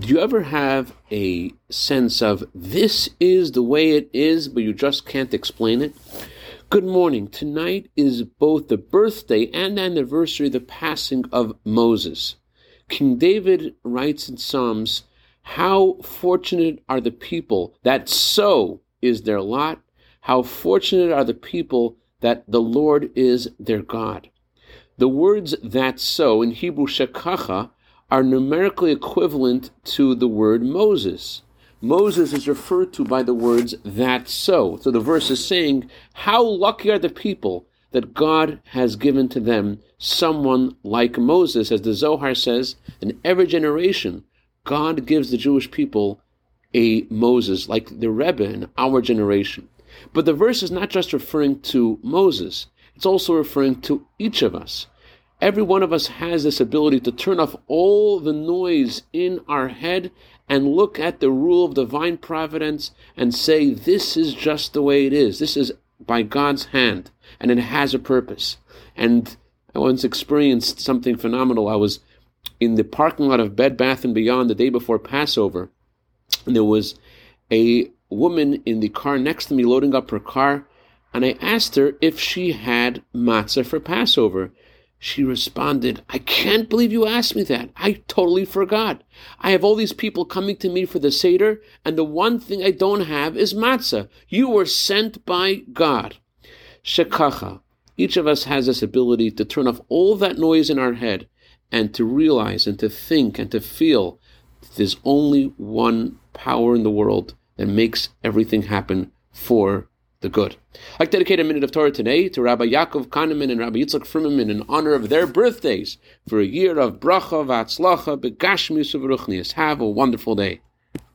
Do you ever have a sense of this is the way it is, but you just can't explain it? Good morning. Tonight is both the birthday and anniversary of the passing of Moses. King David writes in Psalms, How fortunate are the people that so is their lot. How fortunate are the people that the Lord is their God. The words that so in Hebrew shekacha are numerically equivalent to the word Moses. Moses is referred to by the words that so. So the verse is saying, How lucky are the people that God has given to them someone like Moses, as the Zohar says, in every generation, God gives the Jewish people a Moses, like the Rebbe in our generation. But the verse is not just referring to Moses, it's also referring to each of us. Every one of us has this ability to turn off all the noise in our head and look at the rule of divine providence and say, This is just the way it is. This is by God's hand, and it has a purpose. And I once experienced something phenomenal. I was in the parking lot of Bed Bath and Beyond the day before Passover, and there was a woman in the car next to me loading up her car, and I asked her if she had matzah for Passover. She responded, I can't believe you asked me that. I totally forgot. I have all these people coming to me for the Seder, and the one thing I don't have is matzah. You were sent by God. Shekacha. Each of us has this ability to turn off all that noise in our head and to realize and to think and to feel that there's only one power in the world that makes everything happen for the good. To dedicate a minute of Torah today to Rabbi Yaakov Kahneman and Rabbi Yitzchak Frimmerman in honor of their birthdays for a year of bracha v'atzlacha begashmius of Have a wonderful day.